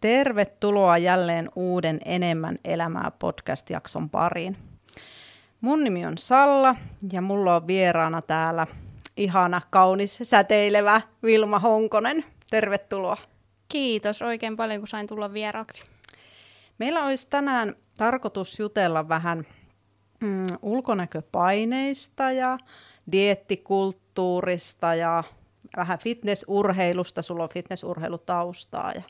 Tervetuloa jälleen uuden Enemmän elämää podcast-jakson pariin. Mun nimi on Salla ja mulla on vieraana täällä ihana, kaunis, säteilevä Vilma Honkonen. Tervetuloa. Kiitos oikein paljon, kun sain tulla vieraaksi. Meillä olisi tänään tarkoitus jutella vähän mm, ulkonäköpaineista ja diettikulttuurista ja vähän fitnessurheilusta. Sulla on fitnessurheilutaustaa ja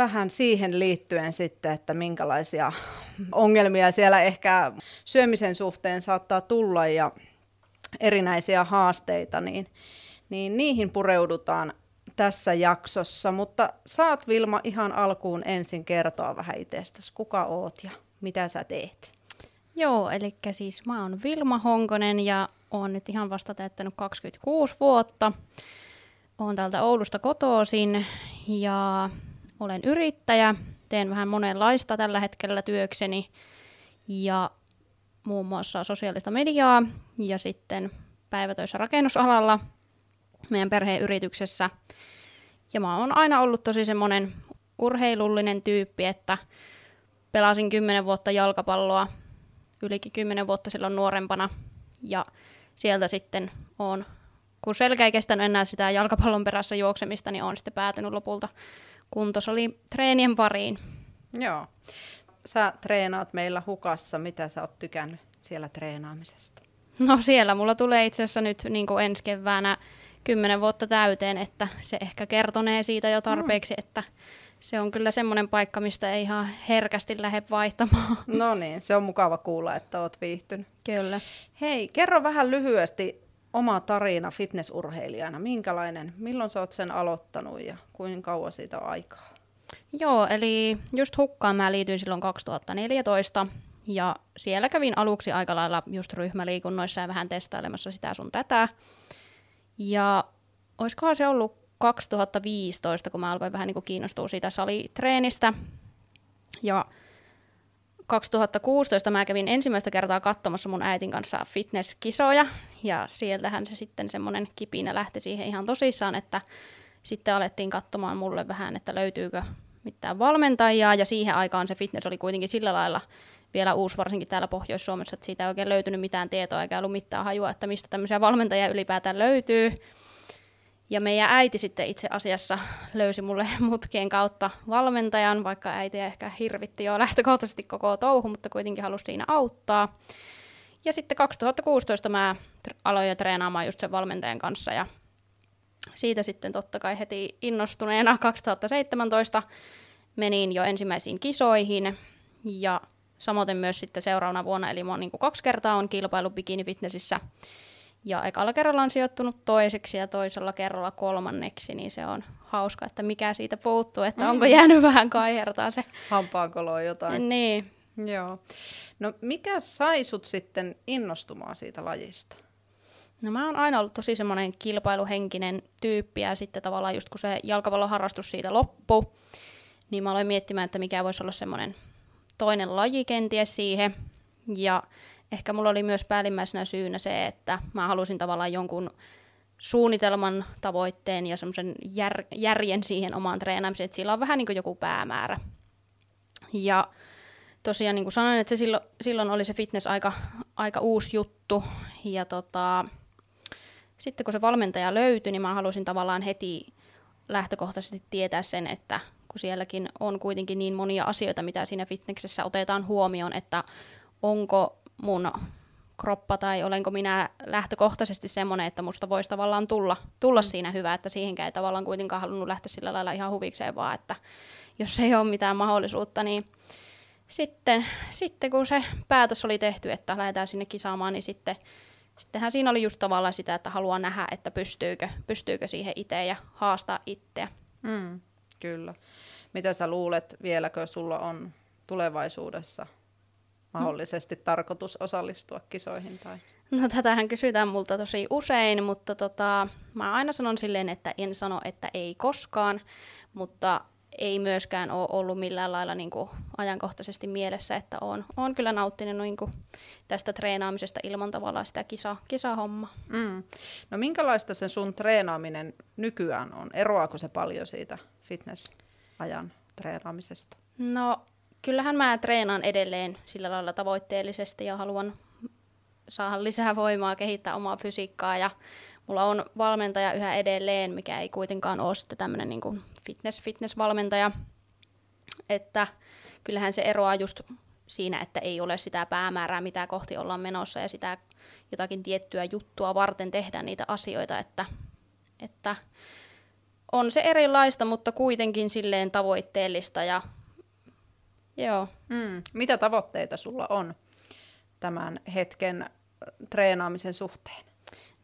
vähän siihen liittyen sitten, että minkälaisia ongelmia siellä ehkä syömisen suhteen saattaa tulla ja erinäisiä haasteita, niin, niin niihin pureudutaan tässä jaksossa. Mutta saat Vilma ihan alkuun ensin kertoa vähän itsestäsi, kuka oot ja mitä sä teet? Joo, eli siis mä oon Vilma Honkonen ja oon nyt ihan vasta täyttänyt 26 vuotta. Oon täältä Oulusta kotoisin ja olen yrittäjä, teen vähän monenlaista tällä hetkellä työkseni ja muun muassa sosiaalista mediaa ja sitten päivätöissä rakennusalalla meidän perheen yrityksessä. Ja mä oon aina ollut tosi semmoinen urheilullinen tyyppi, että pelasin kymmenen vuotta jalkapalloa, ylikin kymmenen vuotta silloin nuorempana. Ja sieltä sitten on, kun selkä ei kestänyt enää sitä jalkapallon perässä juoksemista, niin on sitten päätynyt lopulta kuntosali treenien pariin. Joo. Sä treenaat meillä hukassa. Mitä sä oot tykännyt siellä treenaamisesta? No siellä mulla tulee itse asiassa nyt niin kuin ensi keväänä kymmenen vuotta täyteen, että se ehkä kertonee siitä jo tarpeeksi, mm. että se on kyllä semmoinen paikka, mistä ei ihan herkästi lähde vaihtamaan. No niin, se on mukava kuulla, että oot viihtynyt. Kyllä. Hei, kerro vähän lyhyesti oma tarina fitnessurheilijana. Minkälainen, milloin sä oot sen aloittanut ja kuinka kauan siitä on aikaa? Joo, eli just hukkaan mä liityin silloin 2014 ja siellä kävin aluksi aika lailla just ryhmäliikunnoissa ja vähän testailemassa sitä sun tätä. Ja olisikohan se ollut 2015, kun mä alkoin vähän niin kuin kiinnostua siitä salitreenistä. Ja 2016 mä kävin ensimmäistä kertaa katsomassa mun äitin kanssa fitnesskisoja, ja sieltähän se sitten semmoinen kipinä lähti siihen ihan tosissaan, että sitten alettiin katsomaan mulle vähän, että löytyykö mitään valmentajaa, ja siihen aikaan se fitness oli kuitenkin sillä lailla vielä uusi, varsinkin täällä Pohjois-Suomessa, että siitä ei oikein löytynyt mitään tietoa eikä ollut mitään hajua, että mistä tämmöisiä valmentajia ylipäätään löytyy. Ja meidän äiti sitten itse asiassa löysi mulle mutkien kautta valmentajan, vaikka äiti ehkä hirvitti jo lähtökohtaisesti koko touhu, mutta kuitenkin halusi siinä auttaa. Ja sitten 2016 mä aloin jo treenaamaan just sen valmentajan kanssa ja siitä sitten totta kai heti innostuneena 2017 menin jo ensimmäisiin kisoihin ja samoin myös sitten seuraavana vuonna, eli mä niin kaksi kertaa on kilpailu bikini fitnessissä ja ekalla kerralla on sijoittunut toiseksi ja toisella kerralla kolmanneksi, niin se on hauska, että mikä siitä puuttuu, että mm. onko jäänyt vähän kaihertaa se. Hampaankoloa jotain. Niin. Joo. No mikä sai sut sitten innostumaan siitä lajista? No mä oon aina ollut tosi semmoinen kilpailuhenkinen tyyppi ja sitten tavallaan just kun se jalkapalloharrastus siitä loppui, niin mä aloin miettimään, että mikä voisi olla semmoinen toinen laji kenties siihen. Ja ehkä mulla oli myös päällimmäisenä syynä se, että mä halusin tavallaan jonkun suunnitelman, tavoitteen ja semmoisen jär, järjen siihen omaan treenaamiseen, että sillä on vähän niin kuin joku päämäärä. Ja tosiaan niin kuin sanoin, että se silloin, silloin oli se fitness aika, aika uusi juttu. Ja tota, sitten kun se valmentaja löytyi, niin mä halusin tavallaan heti lähtökohtaisesti tietää sen, että kun sielläkin on kuitenkin niin monia asioita, mitä siinä fitnessessä otetaan huomioon, että onko mun kroppa tai olenko minä lähtökohtaisesti semmoinen, että musta voisi tavallaan tulla, tulla mm. siinä hyvä, että siihenkään ei tavallaan kuitenkaan halunnut lähteä sillä lailla ihan huvikseen, vaan että jos ei ole mitään mahdollisuutta, niin sitten, sitten kun se päätös oli tehty, että lähdetään sinne kisaamaan, niin sitten, sittenhän siinä oli just tavallaan sitä, että haluaa nähdä, että pystyykö, pystyykö siihen itse ja haastaa itseä. Mm, kyllä. Mitä sä luulet, vieläkö sulla on tulevaisuudessa mahdollisesti no. tarkoitus osallistua kisoihin? Tai? No tätähän kysytään multa tosi usein, mutta tota, mä aina sanon silleen, että en sano, että ei koskaan, mutta ei myöskään ole ollut millään lailla niin kuin ajankohtaisesti mielessä, että on, on kyllä nauttinut niin kuin tästä treenaamisesta ilman tavallaan sitä kisa, kisahomma. Mm. No minkälaista se sun treenaaminen nykyään on? Eroaako se paljon siitä fitness-ajan treenaamisesta? No, kyllähän mä treenaan edelleen sillä lailla tavoitteellisesti ja haluan saada lisää voimaa, kehittää omaa fysiikkaa ja mulla on valmentaja yhä edelleen, mikä ei kuitenkaan ole sitten tämmöinen niin fitness, fitness-valmentaja, että kyllähän se eroaa just siinä, että ei ole sitä päämäärää, mitä kohti ollaan menossa ja sitä jotakin tiettyä juttua varten tehdä niitä asioita, että, että on se erilaista, mutta kuitenkin silleen tavoitteellista ja joo. Mm. Mitä tavoitteita sulla on tämän hetken treenaamisen suhteen?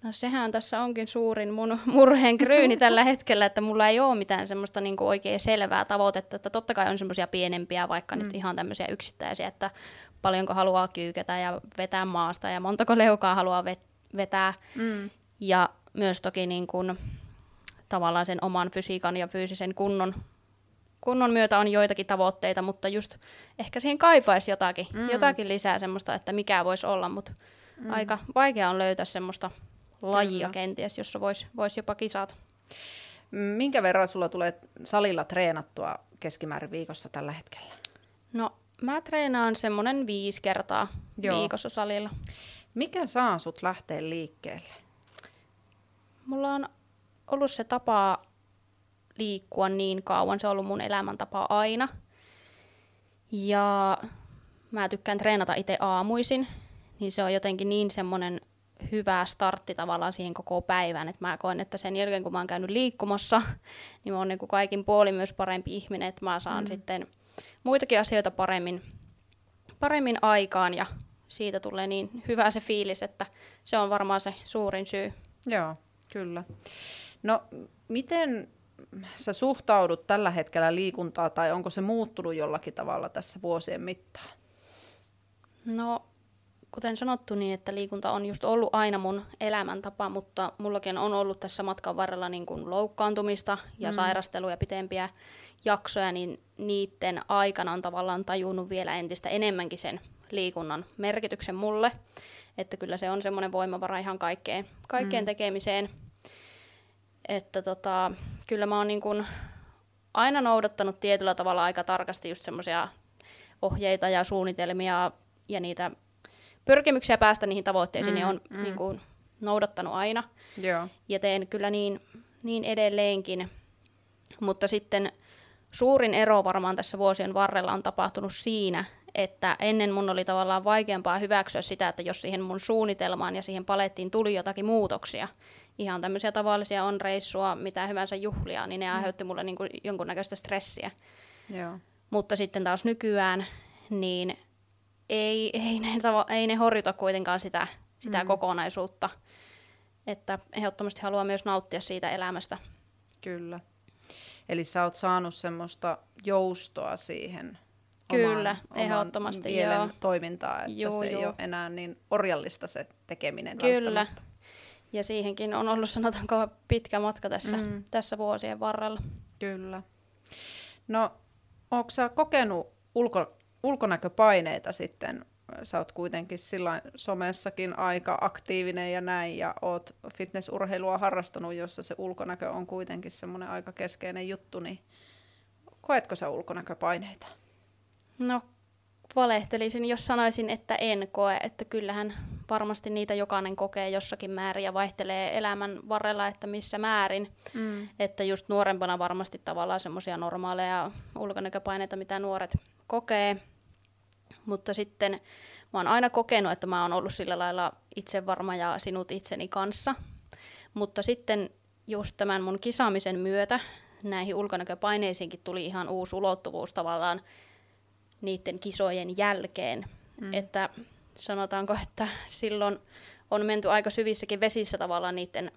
No sehän tässä onkin suurin mun murheen kryyni tällä hetkellä, että mulla ei ole mitään semmoista niin kuin oikein selvää tavoitetta, että totta kai on semmoisia pienempiä, vaikka mm. nyt ihan tämmöisiä yksittäisiä, että paljonko haluaa kyykätä ja vetää maasta ja montako leukaa haluaa vet- vetää. Mm. Ja myös toki niin kuin, tavallaan sen oman fysiikan ja fyysisen kunnon, kunnon myötä on joitakin tavoitteita, mutta just ehkä siihen kaipaisi jotakin, mm. jotakin lisää semmoista, että mikä voisi olla, mutta mm. aika vaikea on löytää semmoista lajia Kyllä. kenties, jossa voisi vois jopa kisata. Minkä verran sulla tulee salilla treenattua keskimäärin viikossa tällä hetkellä? No, mä treenaan semmoinen viisi kertaa Joo. viikossa salilla. Mikä saa sut lähteä liikkeelle? Mulla on ollut se tapa liikkua niin kauan, se on ollut mun elämäntapa aina. Ja mä tykkään treenata itse aamuisin, niin se on jotenkin niin semmoinen hyvä startti tavallaan siihen koko päivään. Et mä koen, että sen jälkeen kun mä oon käynyt liikkumassa, niin mä oon niin kuin kaikin puolin myös parempi ihminen, että mä saan mm. sitten muitakin asioita paremmin, paremmin aikaan ja siitä tulee niin hyvä se fiilis, että se on varmaan se suurin syy. Joo, kyllä. No, miten sä suhtaudut tällä hetkellä liikuntaa tai onko se muuttunut jollakin tavalla tässä vuosien mittaan? No kuten sanottu, niin että liikunta on just ollut aina mun elämäntapa, mutta mullakin on ollut tässä matkan varrella niin kuin loukkaantumista ja mm. sairasteluja pitempiä jaksoja, niin niiden aikana on tavallaan tajunnut vielä entistä enemmänkin sen liikunnan merkityksen mulle. Että kyllä se on semmoinen voimavara ihan kaikkeen, kaikkeen mm. tekemiseen. Että tota, kyllä mä oon niin kuin aina noudattanut tietyllä tavalla aika tarkasti just semmoisia ohjeita ja suunnitelmia ja niitä pyrkimyksiä päästä niihin tavoitteisiin, niin mm, niin on mm. niin kuin, noudattanut aina. Joo. Ja teen kyllä niin, niin edelleenkin. Mutta sitten suurin ero varmaan tässä vuosien varrella on tapahtunut siinä, että ennen mun oli tavallaan vaikeampaa hyväksyä sitä, että jos siihen mun suunnitelmaan ja siihen palettiin tuli jotakin muutoksia, ihan tämmöisiä tavallisia on reissua, mitä hyvänsä juhlia, niin ne mm. aiheutti mulle niin kuin jonkunnäköistä stressiä. Joo. Mutta sitten taas nykyään, niin ei, ei, ne, ei ne horjuta kuitenkaan sitä, sitä mm. kokonaisuutta. Että ehdottomasti haluaa myös nauttia siitä elämästä. Kyllä. Eli sä oot saanut semmoista joustoa siihen Kyllä, oman, ehdottomasti mielen joo. toimintaa, että joo, se joo. ei ole enää niin orjallista se tekeminen Kyllä. Ja siihenkin on ollut sanotaanko pitkä matka tässä, mm. tässä vuosien varrella. Kyllä. No, onko sä kokenut ulko, ulkonäköpaineita sitten? Sä oot kuitenkin sillä somessakin aika aktiivinen ja näin, ja oot fitnessurheilua harrastanut, jossa se ulkonäkö on kuitenkin semmoinen aika keskeinen juttu, niin koetko sä ulkonäköpaineita? No, valehtelisin, jos sanoisin, että en koe, että kyllähän varmasti niitä jokainen kokee jossakin määrin ja vaihtelee elämän varrella, että missä määrin. Mm. Että just nuorempana varmasti tavallaan semmoisia normaaleja ulkonäköpaineita, mitä nuoret kokee, mutta sitten mä oon aina kokenut, että mä oon ollut sillä lailla itsevarma ja sinut itseni kanssa. Mutta sitten just tämän mun kisaamisen myötä näihin ulkonäköpaineisiinkin tuli ihan uusi ulottuvuus tavallaan niiden kisojen jälkeen. Mm. Että sanotaanko, että silloin on menty aika syvissäkin vesissä tavallaan niiden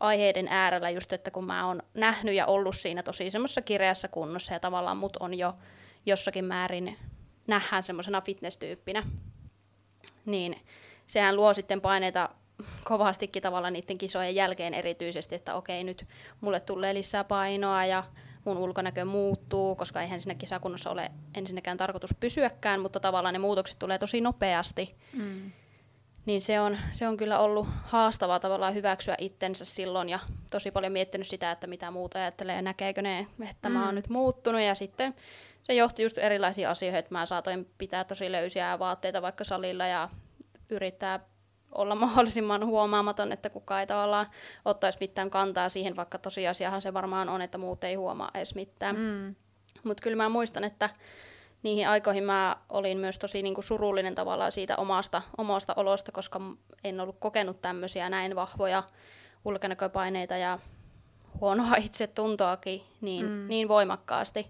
aiheiden äärellä just, että kun mä oon nähnyt ja ollut siinä tosi semmoisessa kireässä kunnossa ja tavallaan mut on jo jossakin määrin nähdään semmoisena fitness-tyyppinä, niin sehän luo sitten paineita kovastikin tavalla niiden kisojen jälkeen erityisesti, että okei nyt mulle tulee lisää painoa ja mun ulkonäkö muuttuu, koska eihän siinä kisakunnossa ole ensinnäkään tarkoitus pysyäkään, mutta tavallaan ne muutokset tulee tosi nopeasti. Mm. niin se on, se on kyllä ollut haastavaa tavallaan hyväksyä itsensä silloin ja tosi paljon miettinyt sitä, että mitä muuta ajattelee ja näkeekö ne, että mm. mä oon nyt muuttunut ja sitten se johti just erilaisiin asioihin, että mä saatoin pitää tosi löysiä vaatteita vaikka salilla ja yrittää olla mahdollisimman huomaamaton, että kukaan ei tavallaan ottaisi mitään kantaa siihen, vaikka tosiasiahan se varmaan on, että muut ei huomaa edes mitään. Mm. Mutta kyllä mä muistan, että niihin aikoihin mä olin myös tosi niin kuin surullinen tavallaan siitä omasta, omasta olosta, koska en ollut kokenut tämmöisiä näin vahvoja ulkonäköpaineita ja huonoa itsetuntoakin niin, mm. niin voimakkaasti.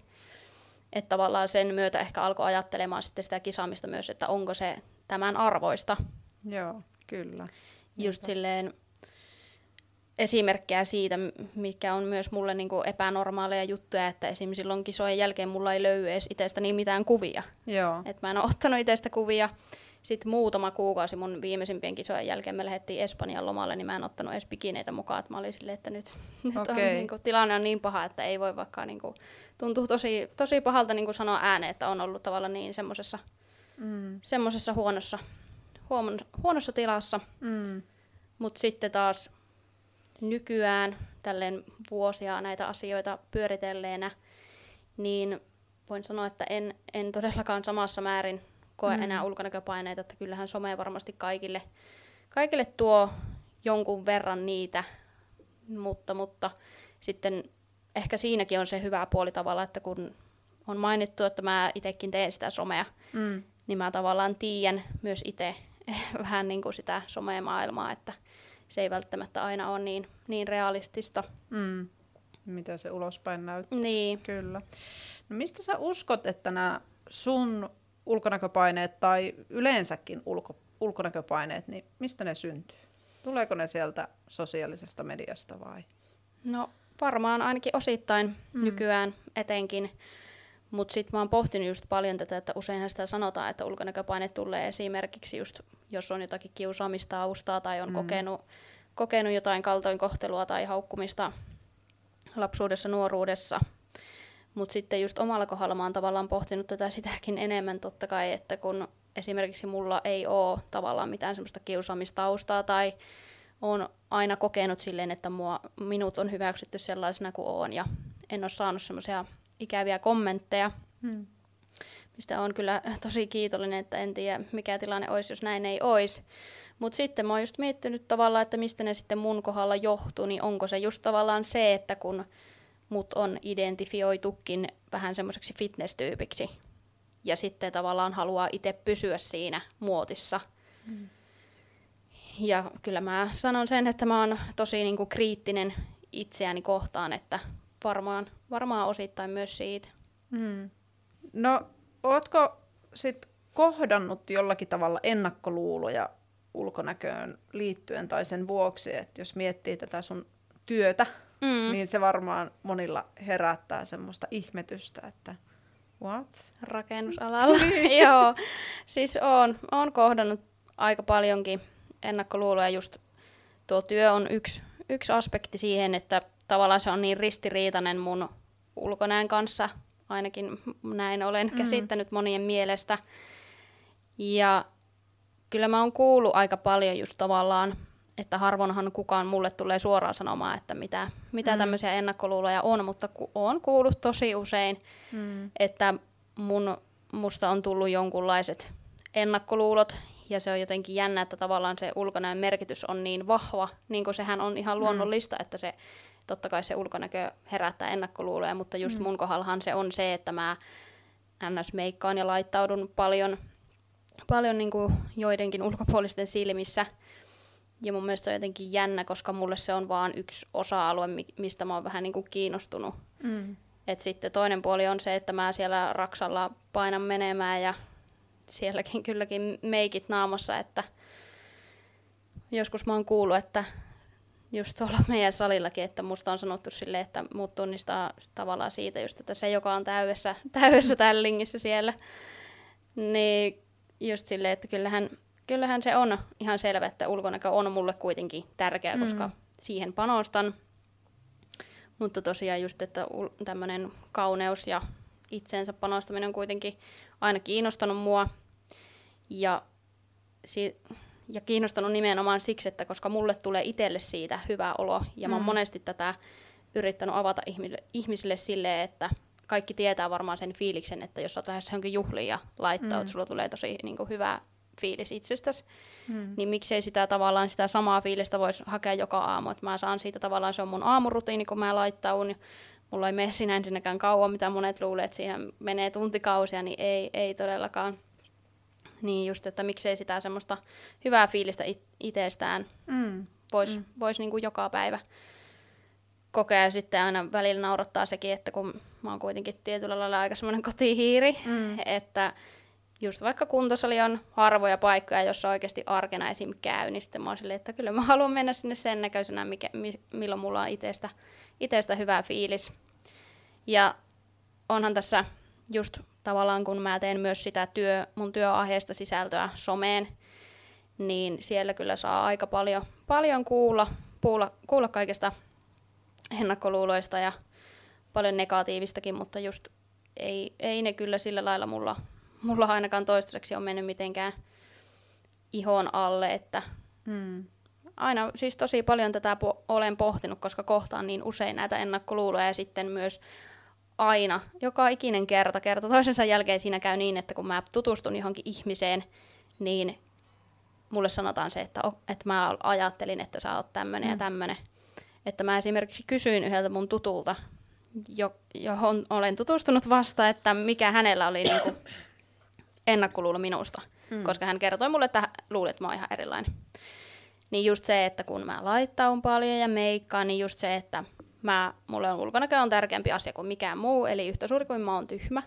Että tavallaan sen myötä ehkä alkoi ajattelemaan sitten sitä kisaamista myös, että onko se tämän arvoista. Joo, kyllä. Just Niinpä. silleen esimerkkejä siitä, mikä on myös mulle niin kuin epänormaaleja juttuja, että esimerkiksi silloin kisojen jälkeen mulla ei löydy edes itsestäni mitään kuvia. Joo. Et mä en ole ottanut itsestä kuvia. Sitten muutama kuukausi mun viimeisimpien kisojen jälkeen me lähdettiin Espanjan lomalle, niin mä en ottanut edes bikineitä mukaan. Et mä olin silleen, että nyt, nyt okay. on, niin kuin, tilanne on niin paha, että ei voi vaikka niin kuin, tuntuu tosi, tosi pahalta niin kuin sanoa ääneen, että on ollut tavallaan niin semmoisessa mm. huonossa, huonon, huonossa tilassa. Mm. Mutta sitten taas nykyään tälleen vuosia näitä asioita pyöritelleenä, niin voin sanoa, että en, en todellakaan samassa määrin koe mm. enää ulkonäköpaineita, että kyllähän some varmasti kaikille, kaikille tuo jonkun verran niitä, mutta, mutta sitten ehkä siinäkin on se hyvä puoli tavalla, että kun on mainittu, että mä itsekin teen sitä somea, mm. niin mä tavallaan tiedän myös itse vähän niin kuin sitä somemaailmaa, että se ei välttämättä aina ole niin, niin realistista. Mm. Mitä se ulospäin näyttää. Niin. Kyllä. No mistä sä uskot, että nämä sun ulkonäköpaineet tai yleensäkin ulko, ulkonäköpaineet, niin mistä ne syntyy? Tuleeko ne sieltä sosiaalisesta mediasta vai? No varmaan ainakin osittain mm. nykyään etenkin. Mutta sitten mä oon pohtinut just paljon tätä, että useinhan sitä sanotaan, että ulkonäköpaine tulee esimerkiksi just, jos on jotakin kiusaamista taustaa tai on mm. kokenut, kokenut jotain kaltoinkohtelua tai haukkumista lapsuudessa, nuoruudessa. Mutta sitten just omalla kohdalla mä oon tavallaan pohtinut tätä sitäkin enemmän totta kai, että kun esimerkiksi mulla ei ole tavallaan mitään semmoista kiusaamistaustaa tai on aina kokenut silleen, että mua, minut on hyväksytty sellaisena kuin on ja en ole saanut semmoisia ikäviä kommentteja, hmm. mistä on kyllä tosi kiitollinen, että en tiedä mikä tilanne olisi, jos näin ei olisi. Mutta sitten mä oon just miettinyt tavallaan, että mistä ne sitten mun kohdalla johtuu, niin onko se just tavallaan se, että kun mut on identifioitukin vähän semmoiseksi fitness-tyypiksi, ja sitten tavallaan haluaa itse pysyä siinä muotissa. Hmm. Ja kyllä mä sanon sen, että mä oon tosi niinku kriittinen itseäni kohtaan, että varmaan, varmaan osittain myös siitä. Mm. No, ootko sit kohdannut jollakin tavalla ennakkoluuloja ulkonäköön liittyen tai sen vuoksi, että jos miettii tätä sun työtä, mm. niin se varmaan monilla herättää semmoista ihmetystä, että what? Rakennusalalla, niin. joo. Siis on, on kohdannut aika paljonkin ennakkoluuloja. Just tuo työ on yksi, yksi aspekti siihen, että tavallaan se on niin ristiriitainen mun ulkonäön kanssa, ainakin näin olen mm. käsittänyt monien mielestä. Ja kyllä mä oon kuullut aika paljon just tavallaan, että harvoinhan kukaan mulle tulee suoraan sanomaan, että mitä, mitä mm. tämmöisiä ennakkoluuloja on, mutta ku, oon kuullut tosi usein, mm. että mun, musta on tullut jonkunlaiset ennakkoluulot, ja se on jotenkin jännä, että tavallaan se ulkonäön merkitys on niin vahva, niin kuin sehän on ihan mm. luonnollista, mm. että se totta kai se ulkonäkö herättää ennakkoluuloja, mutta just mm. mun kohdallahan se on se, että mä ns. meikkaan ja laittaudun paljon, paljon niin kuin joidenkin ulkopuolisten silmissä. Ja mun mielestä se on jotenkin jännä, koska mulle se on vaan yksi osa-alue, mistä mä oon vähän niin kuin kiinnostunut. Mm. Et sitten toinen puoli on se, että mä siellä raksalla painan menemään ja sielläkin kylläkin meikit naamassa, että joskus mä oon kuullut, että just tuolla meidän salillakin, että musta on sanottu sille, että muut tunnistaa tavallaan siitä just, että se, joka on täydessä, täydessä tällingissä siellä, niin just silleen, että kyllähän, kyllähän se on ihan selvä, että ulkonäkö on mulle kuitenkin tärkeä, mm. koska siihen panostan. Mutta tosiaan just, että tämmöinen kauneus ja itseensä panostaminen on kuitenkin aina kiinnostanut mua. Ja si- ja kiinnostanut nimenomaan siksi, että koska mulle tulee itselle siitä hyvä olo, ja mm. mä oon mm. monesti tätä yrittänyt avata ihmisille, ihmisille silleen, että kaikki tietää varmaan sen fiiliksen, että jos olet lähes johonkin juhliin ja laittaa, mm. että sulla tulee tosi niin kuin, hyvä fiilis itsestäsi, mm. niin miksei sitä tavallaan sitä samaa fiilistä voisi hakea joka aamu, että mä saan siitä tavallaan, se on mun aamurutiini, kun mä laittaun, mulla ei mene siinä ensinnäkään kauan, mitä monet luulee, että siihen menee tuntikausia, niin ei, ei todellakaan. Niin just, että miksei sitä semmoista hyvää fiilistä it- itsestään mm. voisi mm. vois niinku joka päivä kokea ja sitten aina välillä naurattaa sekin, että kun mä oon kuitenkin tietyllä lailla aika semmoinen kotihiiri, mm. että just vaikka kuntosali on harvoja paikkoja, jossa oikeasti arkena esim. käy, niin sitten mä oon silleen, että kyllä mä haluan mennä sinne sen näköisenä, mikä, milloin mulla on itestä, itestä hyvä fiilis. Ja onhan tässä just tavallaan, kun mä teen myös sitä työ, mun työaiheesta sisältöä someen, niin siellä kyllä saa aika paljon, paljon kuulla, kuulla, kuulla kaikesta ennakkoluuloista ja paljon negatiivistakin, mutta just ei, ei ne kyllä sillä lailla mulla, mulla ainakaan toistaiseksi on mennyt mitenkään ihon alle, että hmm. aina siis tosi paljon tätä po- olen pohtinut, koska kohtaan niin usein näitä ennakkoluuloja ja sitten myös aina, joka ikinen kerta, kerta toisensa jälkeen siinä käy niin, että kun mä tutustun johonkin ihmiseen, niin mulle sanotaan se, että, että mä ajattelin, että sä oot tämmönen mm. ja tämmönen. Että mä esimerkiksi kysyin yhdeltä mun tutulta, jo, johon olen tutustunut vasta, että mikä hänellä oli niinku ennakkoluulo minusta. Mm. Koska hän kertoi mulle, että luuli, että mä oon ihan erilainen. Niin just se, että kun mä laittaun paljon ja meikkaan, niin just se, että mä, mulle on ulkonäkö on tärkeämpi asia kuin mikään muu, eli yhtä suuri kuin mä oon tyhmä.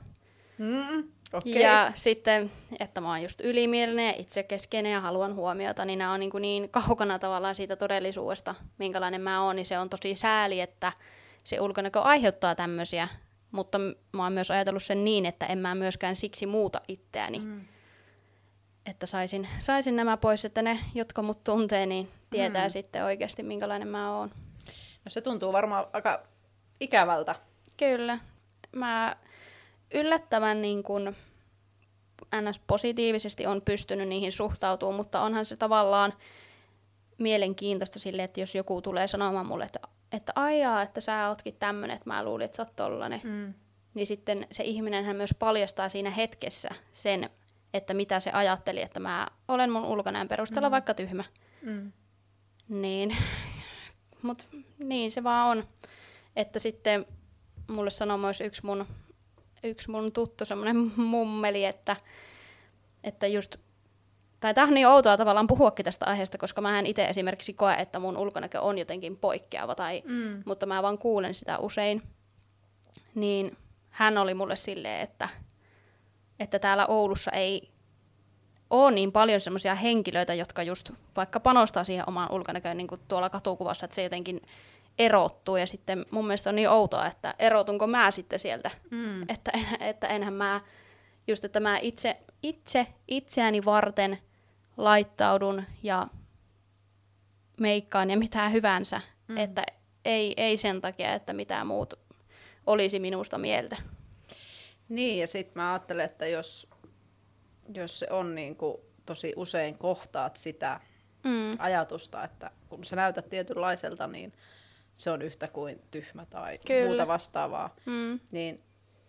Mm, okay. Ja sitten, että mä oon just ylimielinen ja itsekeskeinen ja haluan huomiota, niin nämä on niin, kuin niin kaukana tavallaan siitä todellisuudesta, minkälainen mä oon, niin se on tosi sääli, että se ulkonäkö aiheuttaa tämmöisiä, mutta mä oon myös ajatellut sen niin, että en mä myöskään siksi muuta itseäni. Mm. Että saisin, saisin nämä pois, että ne, jotka mut tuntee, niin tietää mm. sitten oikeasti, minkälainen mä oon. No se tuntuu varmaan aika ikävältä. Kyllä. Mä yllättävän niin kun, ns. positiivisesti on pystynyt niihin suhtautumaan, mutta onhan se tavallaan mielenkiintoista sille, että jos joku tulee sanomaan mulle, että, että aijaa, että sä ootkin tämmönen, että mä luulin, että sä oot tollanen. Mm. Niin sitten se ihminenhän myös paljastaa siinä hetkessä sen, että mitä se ajatteli, että mä olen mun ulkonäön perusteella mm. vaikka tyhmä. Mm. Niin mutta niin se vaan on. Että sitten mulle sanoi myös yksi mun, yksi mun tuttu semmoinen mummeli, että, että just tai tämä on niin outoa tavallaan puhuakin tästä aiheesta, koska mä en itse esimerkiksi koe, että mun ulkonäkö on jotenkin poikkeava, tai, mm. mutta mä vaan kuulen sitä usein. Niin hän oli mulle silleen, että, että täällä Oulussa ei ole niin paljon semmoisia henkilöitä, jotka just vaikka panostaa siihen omaan ulkonäköön niin kuin tuolla katukuvassa, että se jotenkin erottuu. Ja sitten mun mielestä on niin outoa, että erotunko mä sitten sieltä. Mm. Että, että enhän mä, just että mä itse, itse itseäni varten laittaudun ja meikkaan ja mitään hyvänsä. Mm. Että ei, ei sen takia, että mitään muut olisi minusta mieltä. Niin, ja sitten mä ajattelen, että jos jos se on niin kuin, tosi usein kohtaat sitä mm. ajatusta, että kun sä näytät tietynlaiselta, niin se on yhtä kuin tyhmä tai Kyllä. muuta vastaavaa. Mm. Niin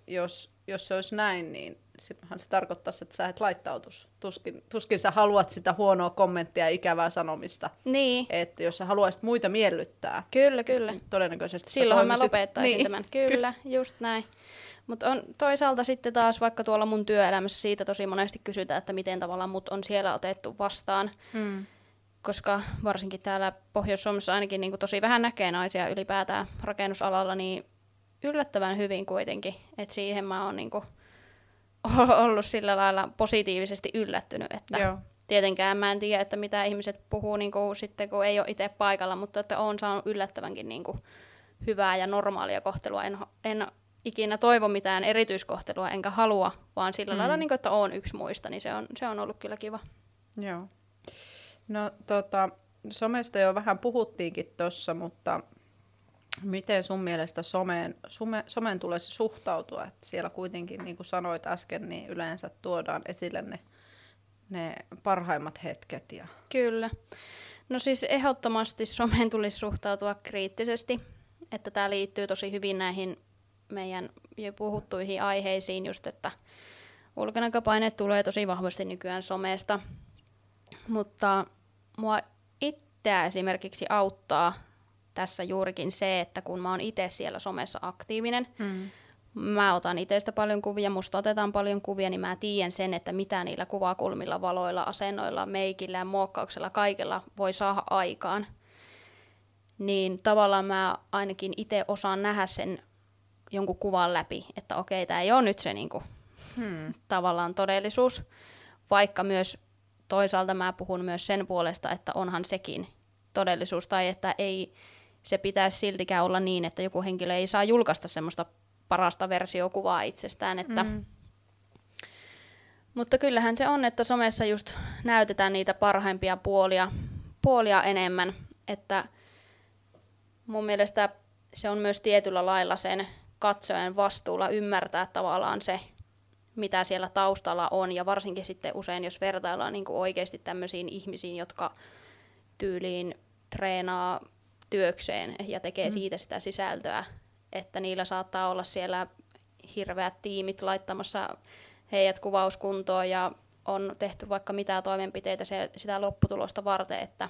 jos, jos se olisi näin, niin silloinhan se tarkoittaisi, että sä et laittautus. Tuskin, tuskin sä haluat sitä huonoa kommenttia ja ikävää sanomista. Niin. Että jos sä haluaisit muita miellyttää. Kyllä, kyllä. Niin todennäköisesti Silloin mä lopettaisin niin. tämän. Kyllä, just näin. Mutta on toisaalta sitten taas vaikka tuolla mun työelämässä siitä tosi monesti kysytään, että miten tavallaan mut on siellä otettu vastaan. Mm. Koska varsinkin täällä Pohjois-Suomessa ainakin niin tosi vähän näkee naisia ylipäätään rakennusalalla, niin yllättävän hyvin kuitenkin. Että siihen mä oon niin ollut sillä lailla positiivisesti yllättynyt, että Joo. tietenkään mä en tiedä, että mitä ihmiset puhuu niin kuin sitten, kun ei ole itse paikalla, mutta että oon saanut yllättävänkin niin kuin hyvää ja normaalia kohtelua. En, en ikinä toivo mitään erityiskohtelua, enkä halua, vaan sillä mm. lailla, niin kuin, että on yksi muista, niin se on, se on ollut kyllä kiva. Joo. No tota, somesta jo vähän puhuttiinkin tuossa, mutta miten sun mielestä someen, some, someen tulisi suhtautua? Että siellä kuitenkin, niin kuin sanoit äsken, niin yleensä tuodaan esille ne ne parhaimmat hetket. Ja... Kyllä. No siis ehdottomasti someen tulisi suhtautua kriittisesti, että tämä liittyy tosi hyvin näihin meidän jo puhuttuihin aiheisiin, just että ulkonäköpaine tulee tosi vahvasti nykyään somesta, mutta mua itseä esimerkiksi auttaa tässä juurikin se, että kun mä oon itse siellä somessa aktiivinen, mm. mä otan itsestä paljon kuvia, musta otetaan paljon kuvia, niin mä tiedän sen, että mitä niillä kuvakulmilla, valoilla, asennoilla, meikillä ja muokkauksella, kaikella voi saada aikaan. Niin tavallaan mä ainakin itse osaan nähdä sen jonkun kuvan läpi, että okei, tämä ei ole nyt se niinku, hmm. tavallaan todellisuus, vaikka myös toisaalta mä puhun myös sen puolesta, että onhan sekin todellisuus, tai että ei se pitäisi siltikään olla niin, että joku henkilö ei saa julkaista semmoista parasta versiokuvaa itsestään, että mm. Mutta kyllähän se on, että somessa just näytetään niitä parhaimpia puolia, puolia enemmän, että mun mielestä se on myös tietyllä lailla sen katsojan vastuulla ymmärtää tavallaan se, mitä siellä taustalla on, ja varsinkin sitten usein, jos vertaillaan niin oikeasti tämmöisiin ihmisiin, jotka tyyliin treenaa työkseen ja tekee mm. siitä sitä sisältöä, että niillä saattaa olla siellä hirveät tiimit laittamassa heidät kuvauskuntoon ja on tehty vaikka mitä toimenpiteitä se, sitä lopputulosta varten, että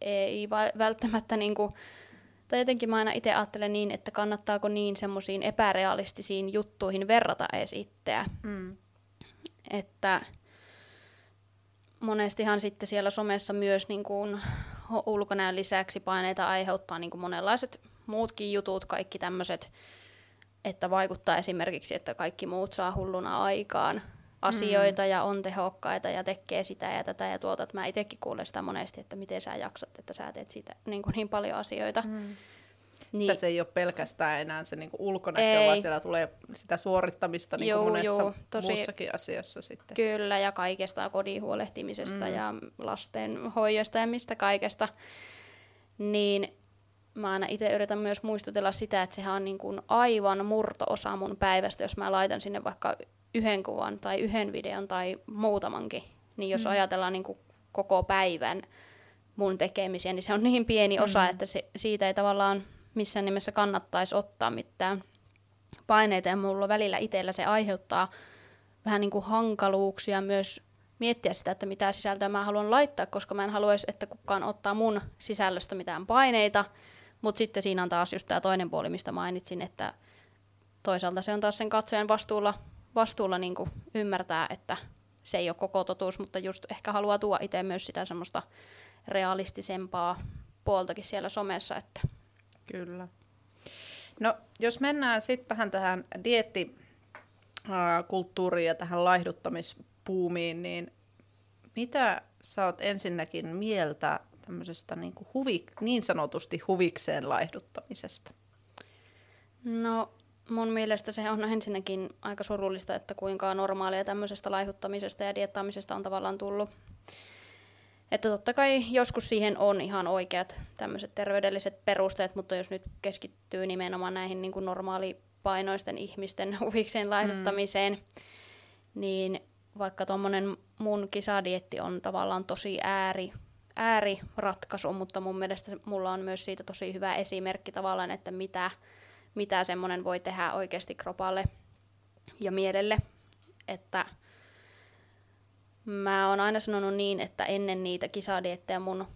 ei välttämättä niin kuin, tai jotenkin mä aina itse ajattelen niin, että kannattaako niin semmoisiin epärealistisiin juttuihin verrata edes itseä. Mm. Että monestihan sitten siellä somessa myös niin kuin ulkonäön lisäksi paineita aiheuttaa niin kuin monenlaiset muutkin jutut, kaikki tämmöiset, että vaikuttaa esimerkiksi, että kaikki muut saa hulluna aikaan asioita mm. ja on tehokkaita ja tekee sitä ja tätä ja tuota. Että mä itsekin kuulen sitä monesti, että miten sä jaksat, että sä teet siitä niin, kuin niin paljon asioita. Mm. Niin. Tässä ei ole pelkästään enää se niin ulkonäkö, ei. vaan siellä tulee sitä suorittamista niin kuin monessa juu, tosi, muussakin asiassa sitten. Kyllä, ja kaikesta kodin huolehtimisesta mm. ja lasten hoidosta ja mistä kaikesta. Niin mä aina itse yritän myös muistutella sitä, että sehän on niin kuin aivan murto-osa mun päivästä, jos mä laitan sinne vaikka yhden kuvan tai yhden videon tai muutamankin. Niin jos mm. ajatellaan niin kuin koko päivän mun tekemisiä, niin se on niin pieni osa, mm. että se, siitä ei tavallaan missään nimessä kannattaisi ottaa mitään paineita. Ja mulla välillä itsellä se aiheuttaa vähän niin kuin hankaluuksia myös miettiä sitä, että mitä sisältöä mä haluan laittaa, koska mä en haluaisi, että kukaan ottaa mun sisällöstä mitään paineita. Mutta sitten siinä on taas just tämä toinen puoli, mistä mainitsin, että toisaalta se on taas sen katsojan vastuulla, vastuulla niin kuin ymmärtää, että se ei ole koko totuus, mutta just ehkä haluaa tuoda itse myös sitä semmoista realistisempaa puoltakin siellä somessa, että Kyllä. No, jos mennään sitten vähän tähän diettikulttuuriin ja tähän laihduttamispuumiin, niin mitä sä oot ensinnäkin mieltä tämmöisestä niin, kuin huvi, niin sanotusti huvikseen laihduttamisesta? No, mun mielestä se on ensinnäkin aika surullista, että kuinka normaalia tämmöisestä laihuttamisesta ja diettaamisesta on tavallaan tullut. Että totta kai joskus siihen on ihan oikeat tämmöiset terveydelliset perusteet, mutta jos nyt keskittyy nimenomaan näihin niin kuin normaalipainoisten ihmisten huvikseen laihduttamiseen, mm. niin vaikka tuommoinen mun kisadietti on tavallaan tosi ääri, ääriratkaisu, mutta mun mielestä mulla on myös siitä tosi hyvä esimerkki tavallaan, että mitä, mitä semmoinen voi tehdä oikeasti kropalle ja mielelle. Että Mä oon aina sanonut niin, että ennen niitä kisadiettejä mun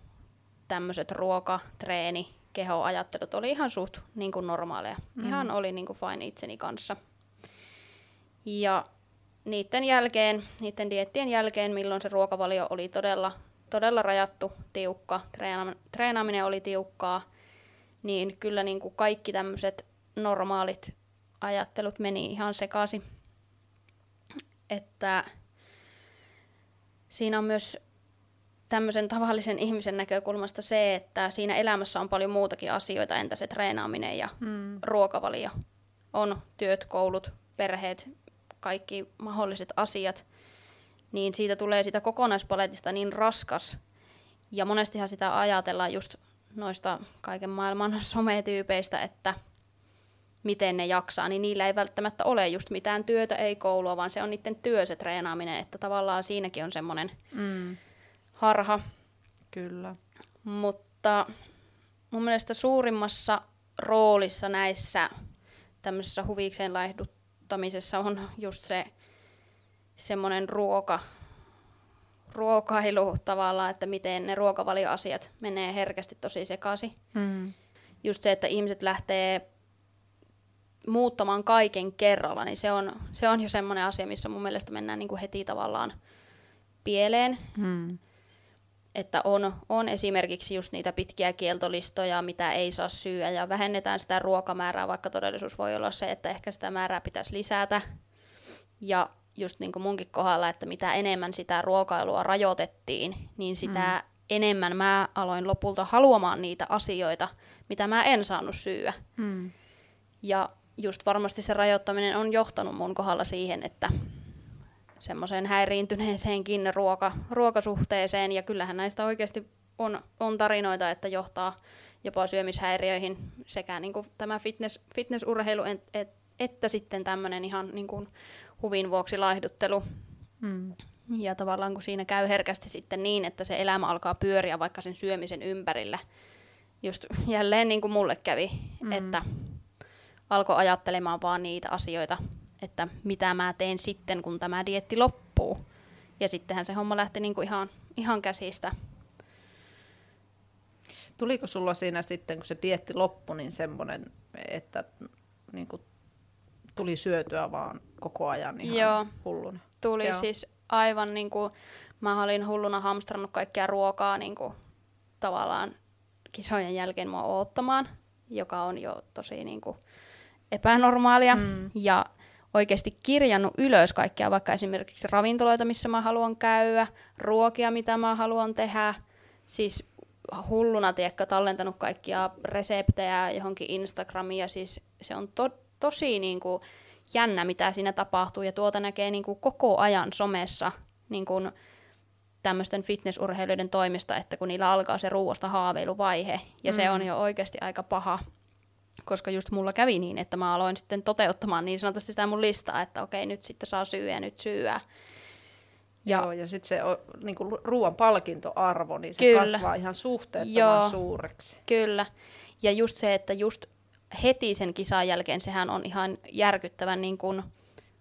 tämmöiset ruoka, treeni, kehoajattelut oli ihan suht niin kuin normaaleja. Mm. Ihan oli niin kuin fine itseni kanssa. Ja niiden jälkeen, niiden diettien jälkeen, milloin se ruokavalio oli todella, todella rajattu, tiukka, treena, treenaaminen oli tiukkaa, niin kyllä niin kuin kaikki tämmöiset normaalit ajattelut meni ihan sekaisin. Että siinä on myös tämmöisen tavallisen ihmisen näkökulmasta se, että siinä elämässä on paljon muutakin asioita, entä se treenaaminen ja mm. ruokavalio. On työt, koulut, perheet, kaikki mahdolliset asiat. Niin siitä tulee sitä kokonaispaletista niin raskas. Ja monestihan sitä ajatellaan just noista kaiken maailman sometyypeistä, että miten ne jaksaa, niin niillä ei välttämättä ole just mitään työtä, ei koulua, vaan se on niiden työ se treenaaminen, että tavallaan siinäkin on semmoinen mm. harha. Kyllä. Mutta mun mielestä suurimmassa roolissa näissä tämmöisessä huvikseen laihduttamisessa on just se semmoinen ruoka, ruokailu tavallaan, että miten ne ruokavalioasiat menee herkästi tosi sekaisin. Mm. Just se, että ihmiset lähtee muuttamaan kaiken kerralla, niin se on, se on jo semmoinen asia, missä mun mielestä mennään niin kuin heti tavallaan pieleen. Mm. Että on, on esimerkiksi just niitä pitkiä kieltolistoja, mitä ei saa syödä, ja vähennetään sitä ruokamäärää, vaikka todellisuus voi olla se, että ehkä sitä määrää pitäisi lisätä. Ja just niin kuin munkin kohdalla, että mitä enemmän sitä ruokailua rajoitettiin, niin sitä mm. enemmän mä aloin lopulta haluamaan niitä asioita, mitä mä en saanut syödä. Mm. Ja just varmasti se rajoittaminen on johtanut mun kohdalla siihen, että semmoiseen häiriintyneeseenkin ruoka, ruokasuhteeseen, ja kyllähän näistä oikeasti on, on tarinoita, että johtaa jopa syömishäiriöihin sekä niin kuin tämä fitness, fitnessurheilu, et, et, että sitten tämmöinen ihan niin kuin huvin vuoksi laihduttelu. Mm. Ja tavallaan kun siinä käy herkästi sitten niin, että se elämä alkaa pyöriä vaikka sen syömisen ympärillä, just jälleen niin kuin mulle kävi, mm. että alkoi ajattelemaan vaan niitä asioita, että mitä mä teen sitten, kun tämä dietti loppuu. Ja sittenhän se homma lähti niin kuin ihan, ihan käsistä. Tuliko sulla siinä sitten, kun se dietti loppui, niin semmoinen, että niin kuin tuli syötyä vaan koko ajan ihan Joo, hulluna? tuli Joo. siis aivan niin kuin, mä olin hulluna hamstrannut kaikkia ruokaa niin kuin, tavallaan kisojen jälkeen mua oottamaan, joka on jo tosi niin kuin, epänormaalia. Mm. Ja oikeasti kirjannut ylös kaikkia, vaikka esimerkiksi ravintoloita, missä mä haluan käydä, ruokia, mitä mä haluan tehdä. Siis hulluna, tiedätkö, tallentanut kaikkia reseptejä johonkin Instagramiin, ja siis se on to- tosi niin kuin, jännä, mitä siinä tapahtuu, ja tuota näkee niin kuin, koko ajan somessa niin kuin, tämmöisten fitnessurheilijoiden toimista, että kun niillä alkaa se ruuasta haaveiluvaihe, ja mm. se on jo oikeasti aika paha, koska just mulla kävi niin, että mä aloin sitten toteuttamaan niin sanotusti sitä mun listaa, että okei, nyt sitten saa syyä, nyt syyä. Ja, Joo, ja sitten se niin kuin ruoan palkintoarvo, niin se kyllä. kasvaa ihan suhteettoman Joo, suureksi. Kyllä. Ja just se, että just heti sen kisan jälkeen sehän on ihan järkyttävän niin kuin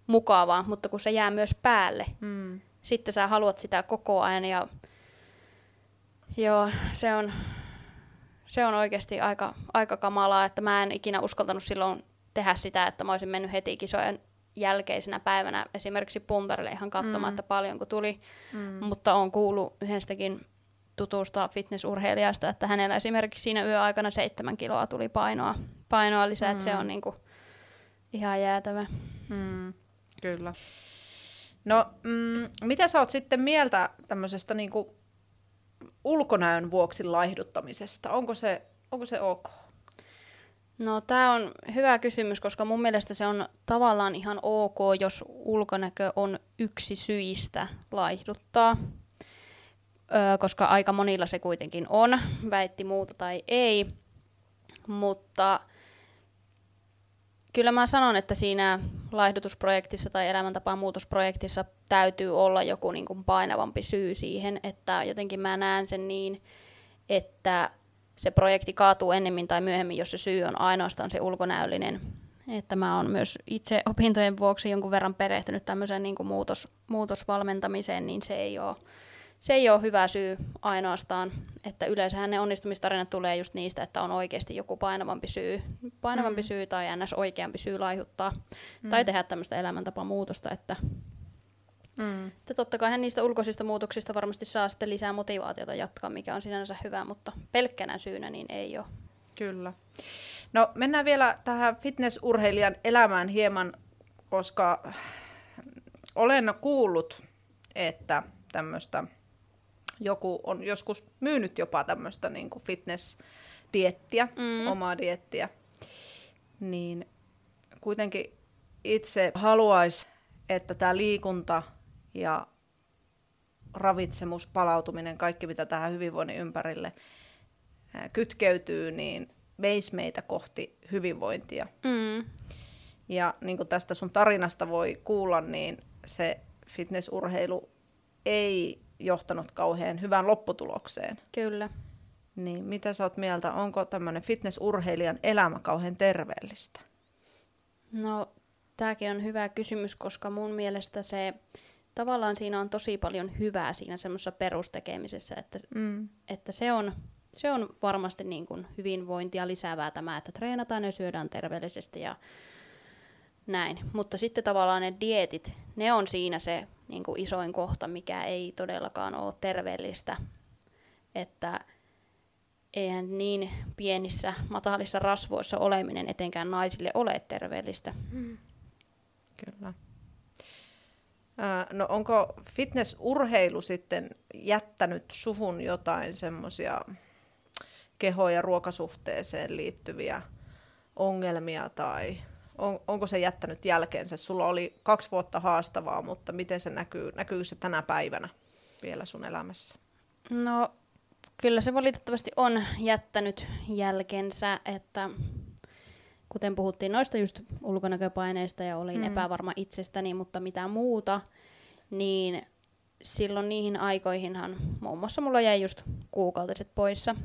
mukavaa, mutta kun se jää myös päälle, mm. sitten sä haluat sitä koko ajan ja joo, se on, se on oikeasti aika, aika kamalaa, että mä en ikinä uskaltanut silloin tehdä sitä, että mä olisin mennyt heti kisojen jälkeisenä päivänä esimerkiksi puntarille ihan katsomaan, mm. että paljonko tuli, mm. mutta on kuullut yhdestäkin tutusta fitnessurheilijasta, että hänellä esimerkiksi siinä yöaikana seitsemän kiloa tuli painoa, painoa lisää, mm. että se on niinku ihan jäätävä. Mm. Kyllä. No, mm, mitä sä oot sitten mieltä tämmöisestä niinku ulkonäön vuoksi laihduttamisesta? Onko se, onko se ok? No tämä on hyvä kysymys, koska mun mielestä se on tavallaan ihan ok, jos ulkonäkö on yksi syistä laihduttaa. Öö, koska aika monilla se kuitenkin on, väitti muuta tai ei. Mutta kyllä mä sanon, että siinä laihdutusprojektissa tai elämäntapaan muutosprojektissa täytyy olla joku niin kuin painavampi syy siihen, että jotenkin mä näen sen niin, että se projekti kaatuu ennemmin tai myöhemmin, jos se syy on ainoastaan se ulkonäöllinen. Että mä oon myös itse opintojen vuoksi jonkun verran perehtynyt tämmöiseen niin kuin muutos, muutosvalmentamiseen, niin se ei ole se ei ole hyvä syy ainoastaan, että yleensähän ne onnistumistarinat tulee just niistä, että on oikeasti joku painavampi syy, painavampi mm. syy tai ns. oikeampi syy laihuttaa mm. tai tehdä tämmöistä elämäntapamuutosta, että Mm. Että totta kai niistä ulkoisista muutoksista varmasti saa sitten lisää motivaatiota jatkaa, mikä on sinänsä hyvä, mutta pelkkänä syynä niin ei ole. Kyllä. No mennään vielä tähän fitnessurheilijan elämään hieman, koska olen kuullut, että tämmöistä joku on joskus myynyt jopa tämmöistä niin kuin fitness-diettiä, mm. omaa diettiä, niin kuitenkin itse haluaisi, että tämä liikunta ja ravitsemus, palautuminen, kaikki mitä tähän hyvinvoinnin ympärille kytkeytyy, niin veisi meitä kohti hyvinvointia. Mm. Ja niin kuin tästä sun tarinasta voi kuulla, niin se fitnessurheilu ei johtanut kauhean hyvään lopputulokseen. Kyllä. Niin mitä sä oot mieltä, onko tämmöinen fitnessurheilijan elämä kauhean terveellistä? No, tämäkin on hyvä kysymys, koska mun mielestä se, tavallaan siinä on tosi paljon hyvää siinä semmoisessa perustekemisessä, että, Mm. että se, on, se on varmasti niin kuin hyvinvointia lisäävää tämä, että treenataan ja syödään terveellisesti ja näin. Mutta sitten tavallaan ne dietit, ne on siinä se niin kuin isoin kohta, mikä ei todellakaan ole terveellistä. Että eihän niin pienissä, matalissa rasvoissa oleminen etenkään naisille ole terveellistä. Kyllä. Ää, No onko fitnessurheilu sitten jättänyt suhun jotain semmoisia keho- ja ruokasuhteeseen liittyviä ongelmia tai on, onko se jättänyt jälkeensä? Sulla oli kaksi vuotta haastavaa, mutta miten se näkyy, näkyy se tänä päivänä vielä sun elämässä? No, kyllä se valitettavasti on jättänyt jälkensä, että kuten puhuttiin noista just ulkonäköpaineista ja olin Mm. epävarma itsestäni, mutta mitä muuta, niin silloin niihin aikoihinhan muun muassa mulla jäi just kuukautiset poissa.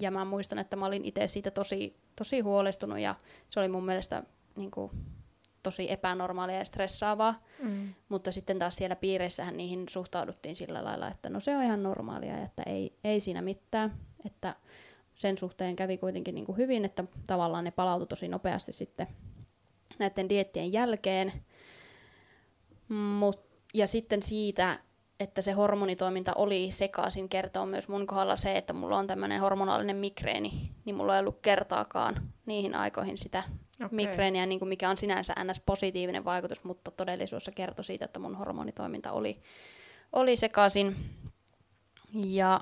Ja mä muistan, että mä olin itse siitä tosi, tosi huolestunut ja se oli mun mielestä niin kuin, tosi epänormaalia ja stressaavaa. Mm. Mutta sitten taas siellä piireissähän niihin suhtauduttiin sillä lailla, että no se on ihan normaalia ja että ei, ei siinä mitään. Että sen suhteen kävi kuitenkin niin kuin hyvin, että tavallaan ne palautui tosi nopeasti sitten näiden diettien jälkeen. Mut, ja sitten siitä, että se hormonitoiminta oli sekaisin, kertoo myös mun kohdalla se, että mulla on tämmöinen hormonaalinen migreeni, niin mulla ei ollut kertaakaan niihin aikoihin sitä Okei. migreeniä, niin kuin mikä on sinänsä ns. positiivinen vaikutus, mutta todellisuudessa kertoi siitä, että mun hormonitoiminta oli, oli sekaisin. Ja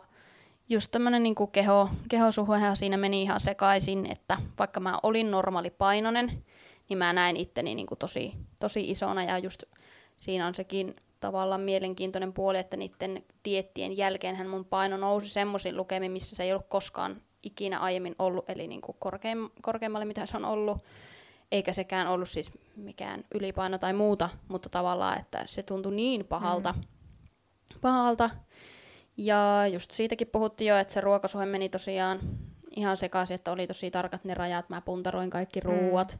just tämmöinen niin keho, kehosuhehan siinä meni ihan sekaisin, että vaikka mä olin normaalipainoinen, niin mä näin itteni niin kuin tosi, tosi isona ja just siinä on sekin tavallaan mielenkiintoinen puoli, että niiden diettien jälkeenhän mun paino nousi semmoisiin lukemiin, missä se ei ollut koskaan ikinä aiemmin ollut, eli niin kuin korkeim, korkeammalle mitä se on ollut, eikä sekään ollut siis mikään ylipaino tai muuta, mutta tavallaan, että se tuntui niin pahalta, mm. pahalta. Ja just siitäkin puhuttiin jo, että se ruokasuhe meni tosiaan ihan sekaisin, että oli tosi tarkat ne rajat, mä puntaroin kaikki ruuat. Mm.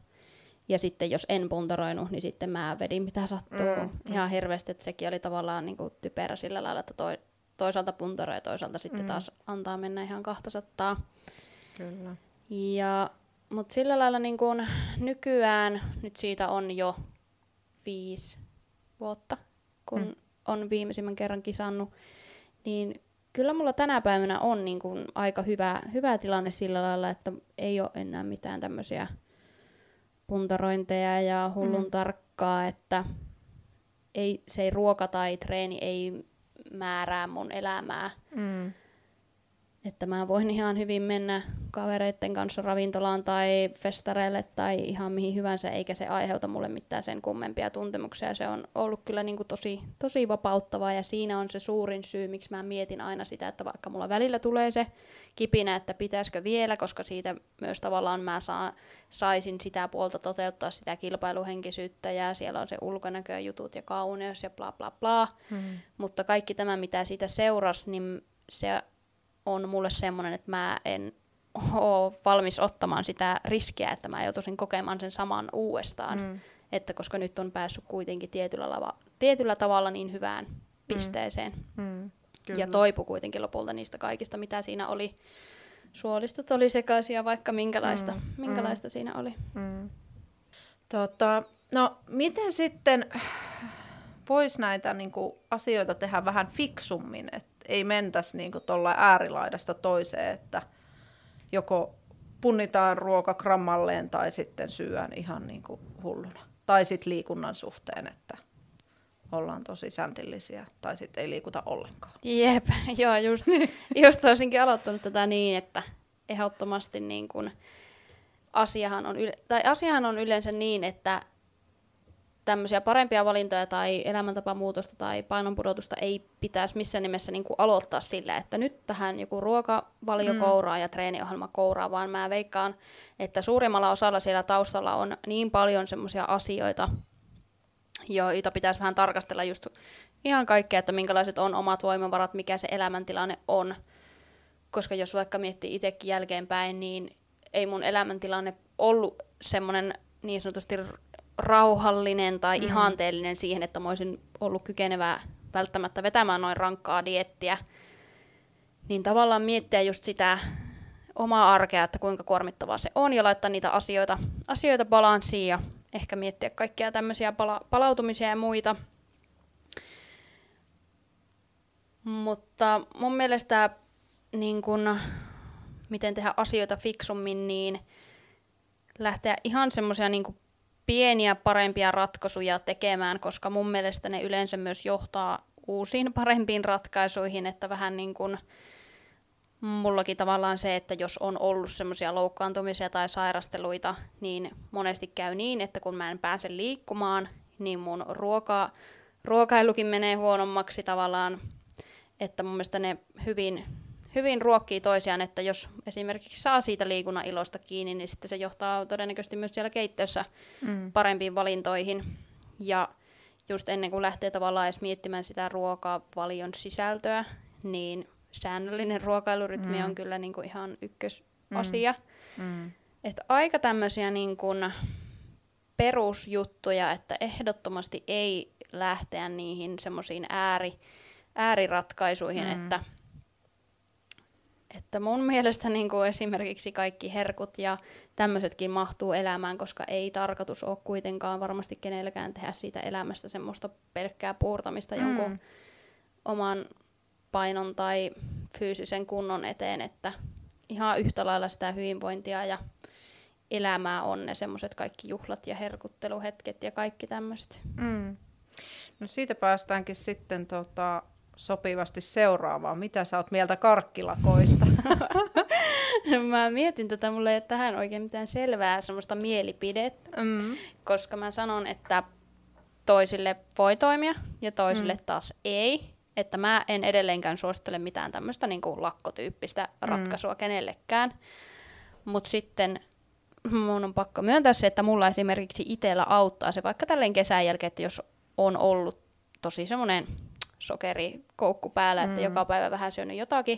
Ja sitten jos en puntaroinut, niin sitten mä vedin mitä sattuu Mm, mm, mm. ihan hirveästi, että sekin oli tavallaan niin kuin typerä sillä lailla, että toi, toisaalta puntaroi ja toisaalta sitten Mm. taas antaa mennä ihan 200. Kyllä. Ja, mutta sillä lailla niin kun nykyään, nyt siitä on jo viisi vuotta, kun Mm. on viimeisimmän kerran kisannut, niin kyllä mulla tänä päivänä on niin kun aika hyvä, hyvä tilanne sillä lailla, että ei ole enää mitään tämmöisiä puntarointeja ja hullun Mm. tarkkaa, että ei, se ei ruoka tai treeni ei määrää mun elämää, Mm. Että mä voin ihan hyvin mennä kavereiden kanssa ravintolaan tai festareille tai ihan mihin hyvänsä, eikä se aiheuta mulle mitään sen kummempia tuntemuksia. Se on ollut kyllä niin kuin tosi, tosi vapauttavaa ja siinä on se suurin syy, miksi mä mietin aina sitä, että vaikka mulla välillä tulee se kipinä, että pitäisikö vielä, koska siitä myös tavallaan mä saa, saisin sitä puolta toteuttaa sitä kilpailuhenkisyyttä ja siellä on se ulkonäköjutut ja kauneus ja bla bla bla. Mm. Mutta kaikki tämä, mitä siitä seurasi, niin se on mulle semmoinen, että mä en ole valmis ottamaan sitä riskiä, että mä joutuisin kokemaan sen saman uudestaan. Mm. Mm. Että koska nyt on päässyt kuitenkin tietyllä, lava, tietyllä tavalla niin hyvään pisteeseen. Mm. Kyllä. Ja toipu kuitenkin lopulta niistä kaikista, mitä siinä oli. Suolistot oli sekaisia, vaikka minkälaista, Mm, mm. mm. minkälaista mm. siinä oli. Mm. Tota, no, miten sitten voisi näitä niin kuin, asioita tehdä vähän fiksummin, että ei mentäisi niin tuolla äärilaidasta toiseen, että joko punnitaan ruoka grammalleen tai sitten syön ihan niin kuin hulluna. Tai sitten liikunnan suhteen, että ollaan tosi säntillisiä tai sitten ei liikuta ollenkaan. Jep, joo, just, just olisinkin aloittanut tätä niin, että ehdottomasti niin kun asiahan, on yle- tai asiahan on yleensä niin, että tämmöisiä parempia valintoja tai elämäntapamuutosta tai painonpudotusta ei pitäisi missään nimessä niin kuin aloittaa sillä, että nyt tähän joku ruokavalio mm. kouraa ja treeniohjelma kouraa, vaan mä veikkaan, että suurimmalla osalla siellä taustalla on niin paljon semmoisia asioita, joita pitäisi vähän tarkastella just ihan kaikkea, että minkälaiset on omat voimavarat, mikä se elämäntilanne on. Koska jos vaikka miettii itsekin jälkeenpäin, niin ei mun elämäntilanne ollut semmoinen niin sanotusti rauhallinen tai mm. ihanteellinen siihen, että mä olisin ollut kykenevää välttämättä vetämään noin rankkaa diettiä. Niin tavallaan miettiä just sitä omaa arkea, että kuinka kuormittavaa se on ja laittaa niitä asioita, asioita balanssiin ja ehkä miettiä kaikkia tämmöisiä pala- palautumisia ja muita. Mutta mun mielestä niin kun, miten tehdä asioita fiksummin, niin lähteä ihan semmoisia niin pieniä parempia ratkaisuja tekemään, koska mun mielestä ne yleensä myös johtaa uusiin parempiin ratkaisuihin, että vähän niin kuin mullakin tavallaan se, että jos on ollut semmoisia loukkaantumisia tai sairasteluita, niin monesti käy niin, että kun mä en pääse liikkumaan, niin mun ruoka, ruokailukin menee huonommaksi tavallaan, että mun mielestä ne hyvin hyvin ruokkii toisiaan, että jos esimerkiksi saa siitä liikunnan ilosta kiinni, niin sitten se johtaa todennäköisesti myös siellä keittiössä mm. parempiin valintoihin. Ja just ennen kuin lähtee tavallaan edes miettimään sitä ruokavalion sisältöä, niin säännöllinen ruokailurytmi mm. on kyllä niin kuin ihan ykkösasia. Mm. Mm. Että aika tämmöisiä niin kuin perusjuttuja, että ehdottomasti ei lähteä niihin semmoisiin ääri, ääriratkaisuihin, mm. että että mun mielestä niin kuin esimerkiksi kaikki herkut ja tämmöisetkin mahtuu elämään, koska ei tarkoitus ole kuitenkaan varmasti kenelläkään tehdä siitä elämästä semmoista pelkkää puurtamista mm. jonkun oman painon tai fyysisen kunnon eteen, että ihan yhtä lailla sitä hyvinvointia ja elämää on ne semmoiset kaikki juhlat ja herkutteluhetket ja kaikki tämmöiset. Mm. No siitä päästäänkin sitten tota, sopivasti seuraavaan. Mitä sä oot mieltä karkkilakoista? mä mietin tätä, mulle ei ole tähän oikein mitään selvää semmoista mielipidettä, mm. koska mä sanon, että toisille voi toimia ja toisille mm. taas ei. Että mä en edelleenkään suosittele mitään tämmöistä niin kuin lakkotyyppistä mm. ratkaisua mm. kenellekään. Mutta sitten mun on pakko myöntää se, että mulla esimerkiksi itsellä auttaa se vaikka tälleen kesän jälkeen, että jos on ollut tosi semmoinen sokerikoukku päällä, mm. että joka päivä vähän syönyt jotakin,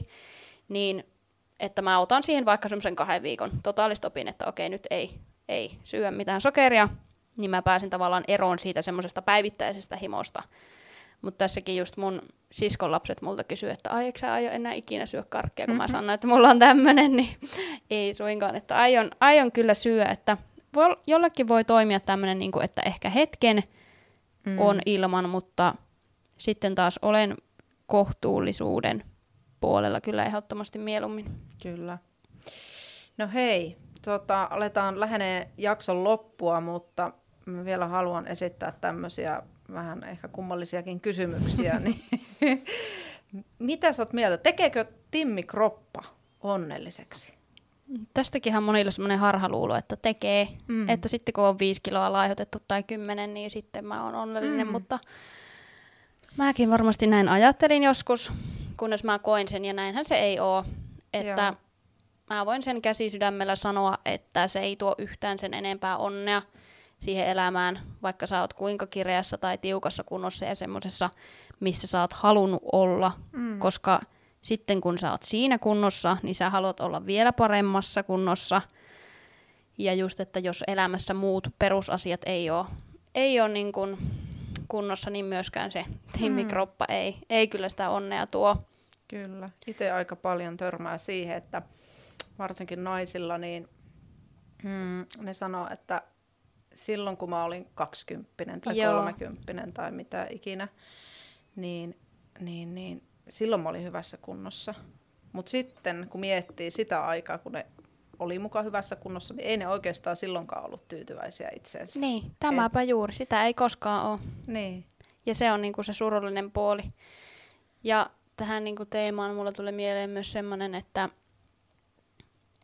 niin että mä otan siihen vaikka semmoisen kahden viikon totaalista opin, että okei, nyt ei, ei syö mitään sokeria, niin mä pääsin tavallaan eroon siitä semmoisesta päivittäisestä himosta. Mutta tässäkin just mun siskon lapset multa kysyy, että ai eikö sä aio enää ikinä syö karkkia, kun mm-hmm. mä sanon, että mulla on tämmöinen, niin ei suinkaan, että aion, aion kyllä syö, että voi, jollekin voi toimia tämmöinen, niin että ehkä hetken mm. on ilman, mutta sitten taas olen kohtuullisuuden puolella kyllä ehdottomasti mieluummin. Kyllä. No hei, tota, aletaan lähenee jakson loppua, mutta mä vielä haluan esittää tämmöisiä vähän ehkä kummallisiakin kysymyksiä. niin, mitä sä oot mieltä? Tekeekö Timmi Kroppa onnelliseksi? Tästäkinhän monilla semmoinen harhaluulo, että tekee. Mm. Että sitten kun on viisi kiloa laihotettu tai kymmenen, niin sitten mä oon onnellinen, mm. mutta Mäkin varmasti näin ajattelin joskus, kunnes mä koin sen, ja näinhän se ei ole. Että Joo. mä voin sen käsi sydämellä sanoa, että se ei tuo yhtään sen enempää onnea siihen elämään, vaikka sä oot kuinka kireässä tai tiukassa kunnossa ja semmoisessa, missä sä oot halunnut olla, mm. koska sitten kun sä oot siinä kunnossa, niin sä haluat olla vielä paremmassa kunnossa. Ja just, että jos elämässä muut perusasiat ei ole, ei ole niin kuin kunnossa, niin myöskään se timmikroppa mm. ei, ei kyllä sitä onnea tuo. Kyllä. Itse aika paljon törmää siihen, että varsinkin naisilla, niin mm, ne sanoo, että silloin kun mä olin 20 tai Joo. 30 tai mitä ikinä, niin, niin, niin silloin mä olin hyvässä kunnossa. Mutta sitten kun miettii sitä aikaa, kun ne oli mukaan hyvässä kunnossa, niin ei ne oikeastaan silloinkaan ollut tyytyväisiä itseensä. Niin, tämäpä Et... juuri. Sitä ei koskaan ole. Niin. Ja se on niinku se surullinen puoli. Ja tähän niinku teemaan mulla tulee mieleen myös semmoinen, että,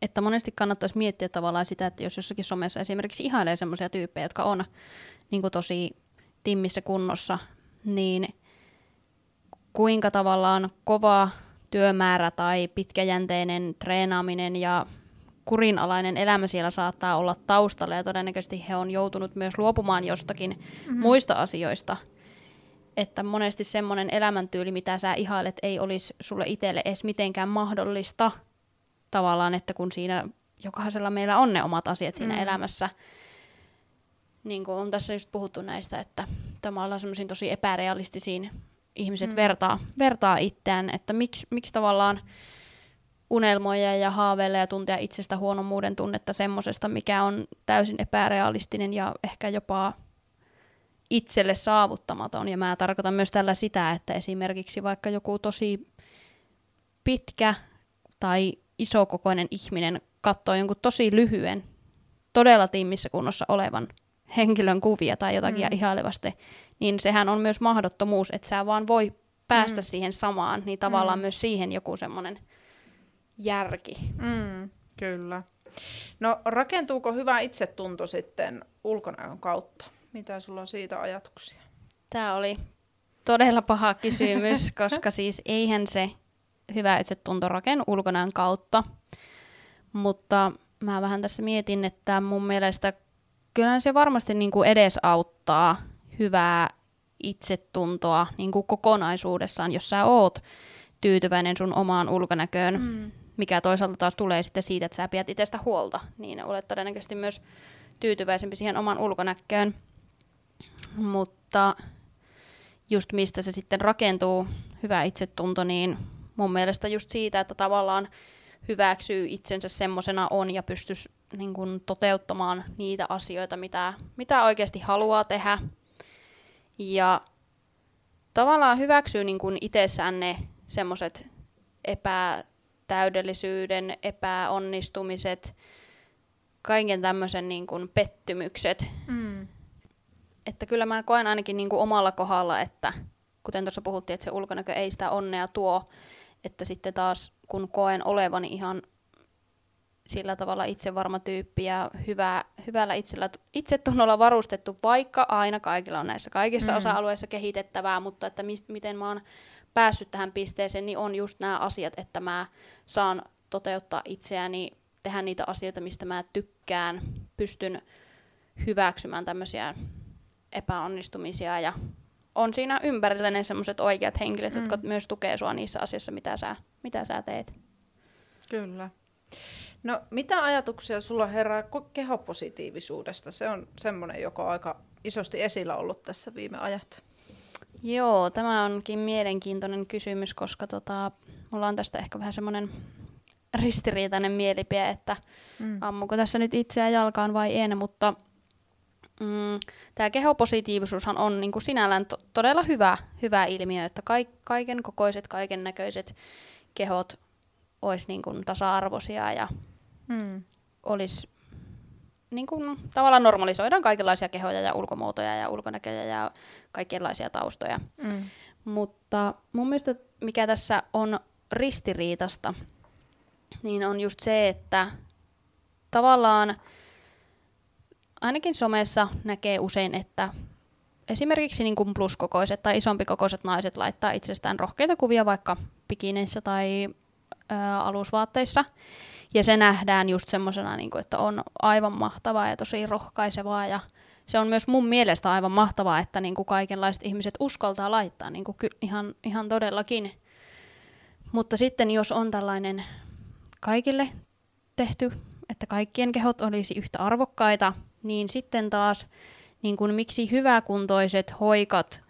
että monesti kannattaisi miettiä tavallaan sitä, että jos jossakin somessa esimerkiksi ihailee semmoisia tyyppejä, jotka on niinku tosi timmissä kunnossa, niin kuinka tavallaan kova työmäärä tai pitkäjänteinen treenaaminen ja kurinalainen elämä siellä saattaa olla taustalla ja todennäköisesti he on joutunut myös luopumaan jostakin mm-hmm. muista asioista. Että monesti semmoinen elämäntyyli, mitä sä ihailet, ei olisi sulle itselle edes mitenkään mahdollista tavallaan, että kun siinä jokaisella meillä on ne omat asiat siinä mm. elämässä, niin kuin on tässä just puhuttu näistä, että tämä on semmoisiin tosi epärealistisiin ihmiset mm. vertaa, vertaa itseään, että miksi, miksi tavallaan unelmoja ja haaveilla ja tuntea itsestä huonommuuden tunnetta semmoisesta, mikä on täysin epärealistinen ja ehkä jopa itselle saavuttamaton. Ja mä tarkoitan myös tällä sitä, että esimerkiksi vaikka joku tosi pitkä tai isokokoinen ihminen katsoo jonkun tosi lyhyen, todella tiimissä kunnossa olevan henkilön kuvia tai jotakin mm. ihailevasti, niin sehän on myös mahdottomuus, että sä vaan voi päästä mm. siihen samaan, niin tavallaan mm. myös siihen joku semmoinen järki. Mm, kyllä. No rakentuuko hyvä itsetunto sitten ulkonäön kautta? Mitä sulla on siitä ajatuksia? Tämä oli todella paha kysymys, koska siis eihän se hyvä itsetunto rakennu ulkonäön kautta. Mutta mä vähän tässä mietin, että mun mielestä kyllä se varmasti niin kuin edesauttaa hyvää itsetuntoa niin kuin kokonaisuudessaan, jos sä oot tyytyväinen sun omaan ulkonäköön, mm. Mikä toisaalta taas tulee sitten siitä, että sä pidät itsestä huolta, niin olet todennäköisesti myös tyytyväisempi siihen oman ulkonäköön. Mutta just mistä se sitten rakentuu, hyvä itsetunto, niin mun mielestä just siitä, että tavallaan hyväksyy itsensä semmoisena on ja pystyisi niin kuin, toteuttamaan niitä asioita, mitä, mitä oikeasti haluaa tehdä. Ja tavallaan hyväksyy niin kuin itsessään ne semmoiset epätäydellisyyden, epäonnistumiset, kaiken tämmöisen niin kuin pettymykset. Mm. Että kyllä mä koen ainakin niin kuin omalla kohdalla, että kuten tuossa puhuttiin, että se ulkonäkö ei sitä onnea tuo, että sitten taas kun koen olevani ihan sillä tavalla itsevarma tyyppi ja hyvä, hyvällä itsellä, itsetunnolla varustettu, vaikka aina kaikilla on näissä kaikissa mm. osa-alueissa kehitettävää, mutta että mist, miten mä oon päässyt tähän pisteeseen, niin on just nämä asiat, että mä saan toteuttaa itseäni, tehdä niitä asioita, mistä mä tykkään, pystyn hyväksymään tämmöisiä epäonnistumisia ja on siinä ympärillä ne semmoiset oikeat henkilöt, mm. jotka myös tukee sua niissä asioissa, mitä sä, mitä sä teet. Kyllä. No, mitä ajatuksia sulla herää kehopositiivisuudesta? Se on semmoinen, joka on aika isosti esillä ollut tässä viime ajat. Joo, tämä onkin mielenkiintoinen kysymys, koska tota, mulla on tästä ehkä vähän semmoinen ristiriitainen mielipide, että mm. ammuko tässä nyt itseä jalkaan vai en, mutta mm, tämä kehopositiivisuushan on niin kuin sinällään to- todella hyvä, hyvä ilmiö, että ka- kaiken kokoiset, kaiken näköiset kehot olisi niin kuin tasa-arvoisia ja mm. olisi niin kuin, tavallaan normalisoidaan kaikenlaisia kehoja ja ulkomuotoja ja ulkonäköjä ja kaikenlaisia taustoja. Mm. Mutta mun mielestä mikä tässä on ristiriitasta, niin on just se, että tavallaan ainakin somessa näkee usein, että esimerkiksi niin kuin pluskokoiset tai isompikokoiset naiset laittaa itsestään rohkeita kuvia vaikka pikineissä tai ö, alusvaatteissa. Ja se nähdään just semmoisena, niin että on aivan mahtavaa ja tosi rohkaisevaa. Ja se on myös mun mielestä aivan mahtavaa, että niin kuin kaikenlaiset ihmiset uskaltaa laittaa niin kuin ihan, ihan todellakin. Mutta sitten jos on tällainen kaikille tehty, että kaikkien kehot olisi yhtä arvokkaita, niin sitten taas niin kuin miksi hyväkuntoiset, hoikat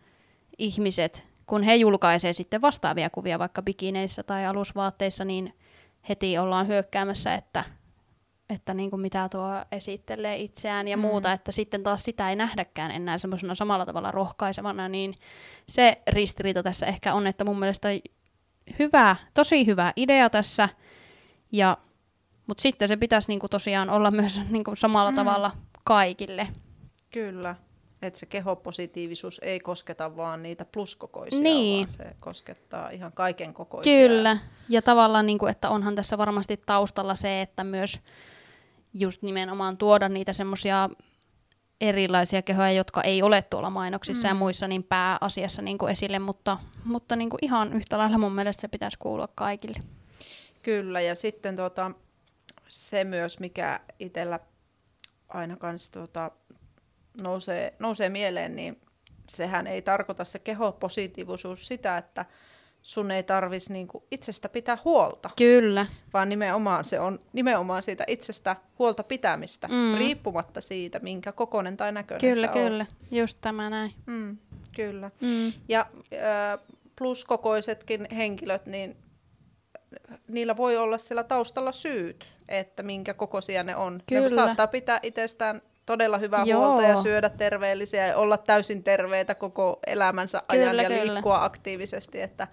ihmiset, kun he julkaisee sitten vastaavia kuvia vaikka bikineissä tai alusvaatteissa, niin heti ollaan hyökkäämässä, että, että niin kuin mitä tuo esittelee itseään ja mm. muuta, että sitten taas sitä ei nähdäkään enää semmoisena samalla tavalla rohkaisevana, niin se ristiriita tässä ehkä on, että mun mielestä hyvä, tosi hyvä idea tässä, ja, mutta sitten se pitäisi niin kuin tosiaan olla myös niin kuin samalla mm. tavalla kaikille. Kyllä, että se kehopositiivisuus ei kosketa vaan niitä pluskokoisia, niin. vaan se koskettaa ihan kaiken kokoisia. Kyllä, ja tavallaan, niin kuin, että onhan tässä varmasti taustalla se, että myös just nimenomaan tuoda niitä semmoisia erilaisia kehoja, jotka ei ole tuolla mainoksissa mm. ja muissa niin pääasiassa niin kuin esille, mutta, mutta niin kuin ihan yhtä lailla mun mielestä se pitäisi kuulua kaikille. Kyllä, ja sitten tuota, se myös, mikä itsellä aina kanssa tuota, nousee, nousee mieleen, niin sehän ei tarkoita se kehopositiivisuus sitä, että sun ei tarvitsisi niinku itsestä pitää huolta. Kyllä. Vaan nimenomaan se on nimenomaan siitä itsestä huolta pitämistä, mm. riippumatta siitä, minkä kokonen tai näköinen Kyllä, kyllä. Oot. Just tämä näin. Mm, kyllä. Mm. Ja pluskokoisetkin henkilöt, niin niillä voi olla siellä taustalla syyt, että minkä kokoisia ne on. Kyllä. Ne saattaa pitää itsestään todella hyvää Joo. huolta ja syödä terveellisiä ja olla täysin terveitä koko elämänsä ajan kyllä, ja kyllä. liikkua aktiivisesti, että,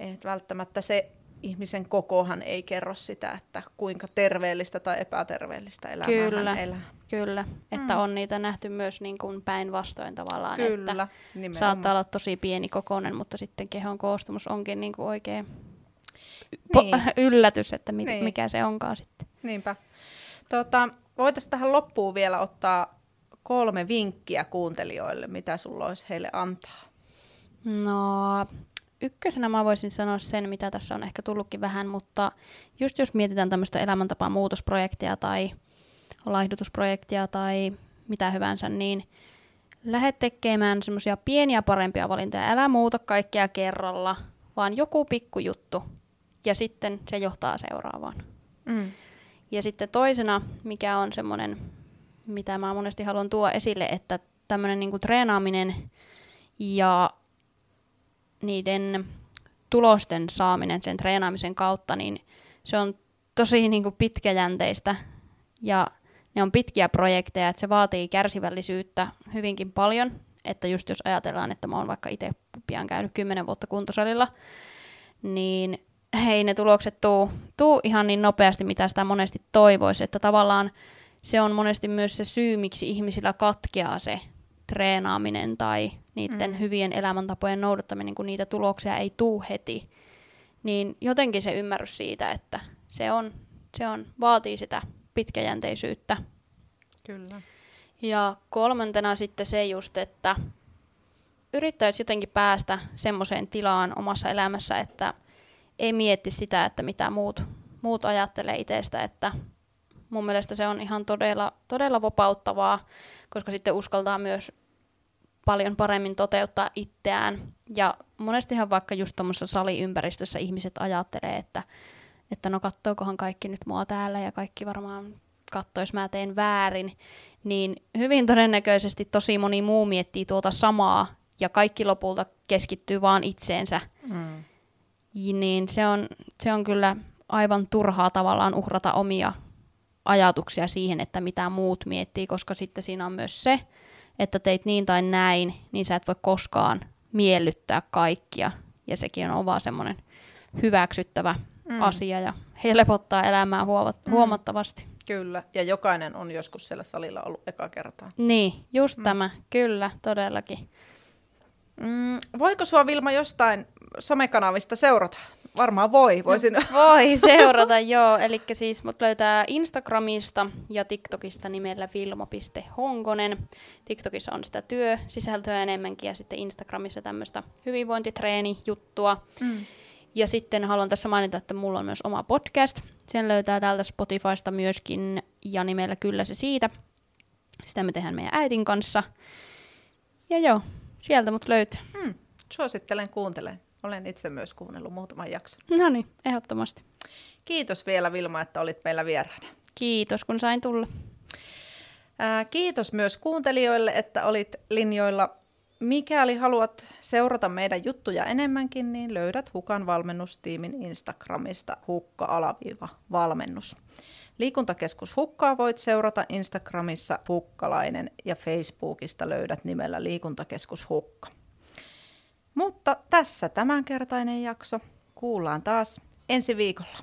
että välttämättä se ihmisen kokohan ei kerro sitä, että kuinka terveellistä tai epäterveellistä elämää kyllä, hän elää. Kyllä, että mm. on niitä nähty myös niin kuin päinvastoin tavallaan, kyllä, että nimenomaan. saattaa olla tosi pieni kokoinen, mutta sitten kehon koostumus onkin niin kuin oikein niin. yllätys, että mi- niin. mikä se onkaan sitten. Niinpä. Tota, Voitaisiin tähän loppuun vielä ottaa kolme vinkkiä kuuntelijoille, mitä sulla olisi heille antaa. No, ykkösenä mä voisin sanoa sen, mitä tässä on ehkä tullutkin vähän, mutta just jos mietitään tämmöistä elämäntapaa muutosprojektia tai laihdutusprojektia tai mitä hyvänsä, niin lähde tekemään semmoisia pieniä parempia valintoja. Älä muuta kaikkea kerralla, vaan joku pikkujuttu ja sitten se johtaa seuraavaan. Mm. Ja sitten toisena, mikä on semmoinen, mitä mä monesti haluan tuoda esille, että tämmöinen niinku treenaaminen ja niiden tulosten saaminen sen treenaamisen kautta, niin se on tosi niinku pitkäjänteistä ja ne on pitkiä projekteja, että se vaatii kärsivällisyyttä hyvinkin paljon. Että just jos ajatellaan, että mä oon vaikka itse pian käynyt 10 vuotta kuntosalilla, niin hei ne tulokset tuu, tuu ihan niin nopeasti, mitä sitä monesti toivoisi. Että tavallaan se on monesti myös se syy, miksi ihmisillä katkeaa se treenaaminen tai niiden mm. hyvien elämäntapojen noudattaminen, kun niitä tuloksia ei tuu heti. Niin jotenkin se ymmärrys siitä, että se on, se on vaatii sitä pitkäjänteisyyttä. Kyllä. Ja kolmantena sitten se just, että yrittäisi jotenkin päästä semmoiseen tilaan omassa elämässä, että – ei mietti sitä, että mitä muut, muut ajattelee itsestä, että mun mielestä se on ihan todella, todella vapauttavaa, koska sitten uskaltaa myös paljon paremmin toteuttaa itseään. Ja monestihan vaikka just tuommoisessa saliympäristössä ihmiset ajattelee, että, että no kattookohan kaikki nyt mua täällä ja kaikki varmaan kattois mä teen väärin, niin hyvin todennäköisesti tosi moni muu miettii tuota samaa ja kaikki lopulta keskittyy vaan itseensä. Mm niin se on, se on kyllä aivan turhaa tavallaan uhrata omia ajatuksia siihen, että mitä muut miettii, koska sitten siinä on myös se, että teit niin tai näin, niin sä et voi koskaan miellyttää kaikkia. Ja sekin on vaan semmoinen hyväksyttävä mm. asia ja helpottaa elämää mm. huomattavasti. Kyllä, ja jokainen on joskus siellä salilla ollut eka kertaa. Niin, just mm. tämä, kyllä, todellakin. Mm, voiko sua Vilma jostain somekanavista seurata? Varmaan voi. Voisin. No, voi seurata, joo. Eli siis mut löytää Instagramista ja TikTokista nimellä vilmo.honkonen. TikTokissa on sitä työsisältöä enemmänkin ja sitten Instagramissa tämmöistä hyvinvointitreeni-juttua. Mm. Ja sitten haluan tässä mainita, että mulla on myös oma podcast. Sen löytää täältä Spotifysta myöskin ja nimellä Kyllä se siitä. Sitä me tehdään meidän äitin kanssa. Ja joo, sieltä mut löytää. Hmm. Suosittelen, kuuntelen. Olen itse myös kuunnellut muutaman jakson. No niin, ehdottomasti. Kiitos vielä Vilma, että olit meillä vieraana. Kiitos, kun sain tulla. Ää, kiitos myös kuuntelijoille, että olit linjoilla. Mikäli haluat seurata meidän juttuja enemmänkin, niin löydät Hukan valmennustiimin Instagramista hukka-valmennus. Liikuntakeskus Hukkaa voit seurata Instagramissa Hukkalainen ja Facebookista löydät nimellä Liikuntakeskus Hukka. Mutta tässä tämänkertainen jakso. Kuullaan taas ensi viikolla.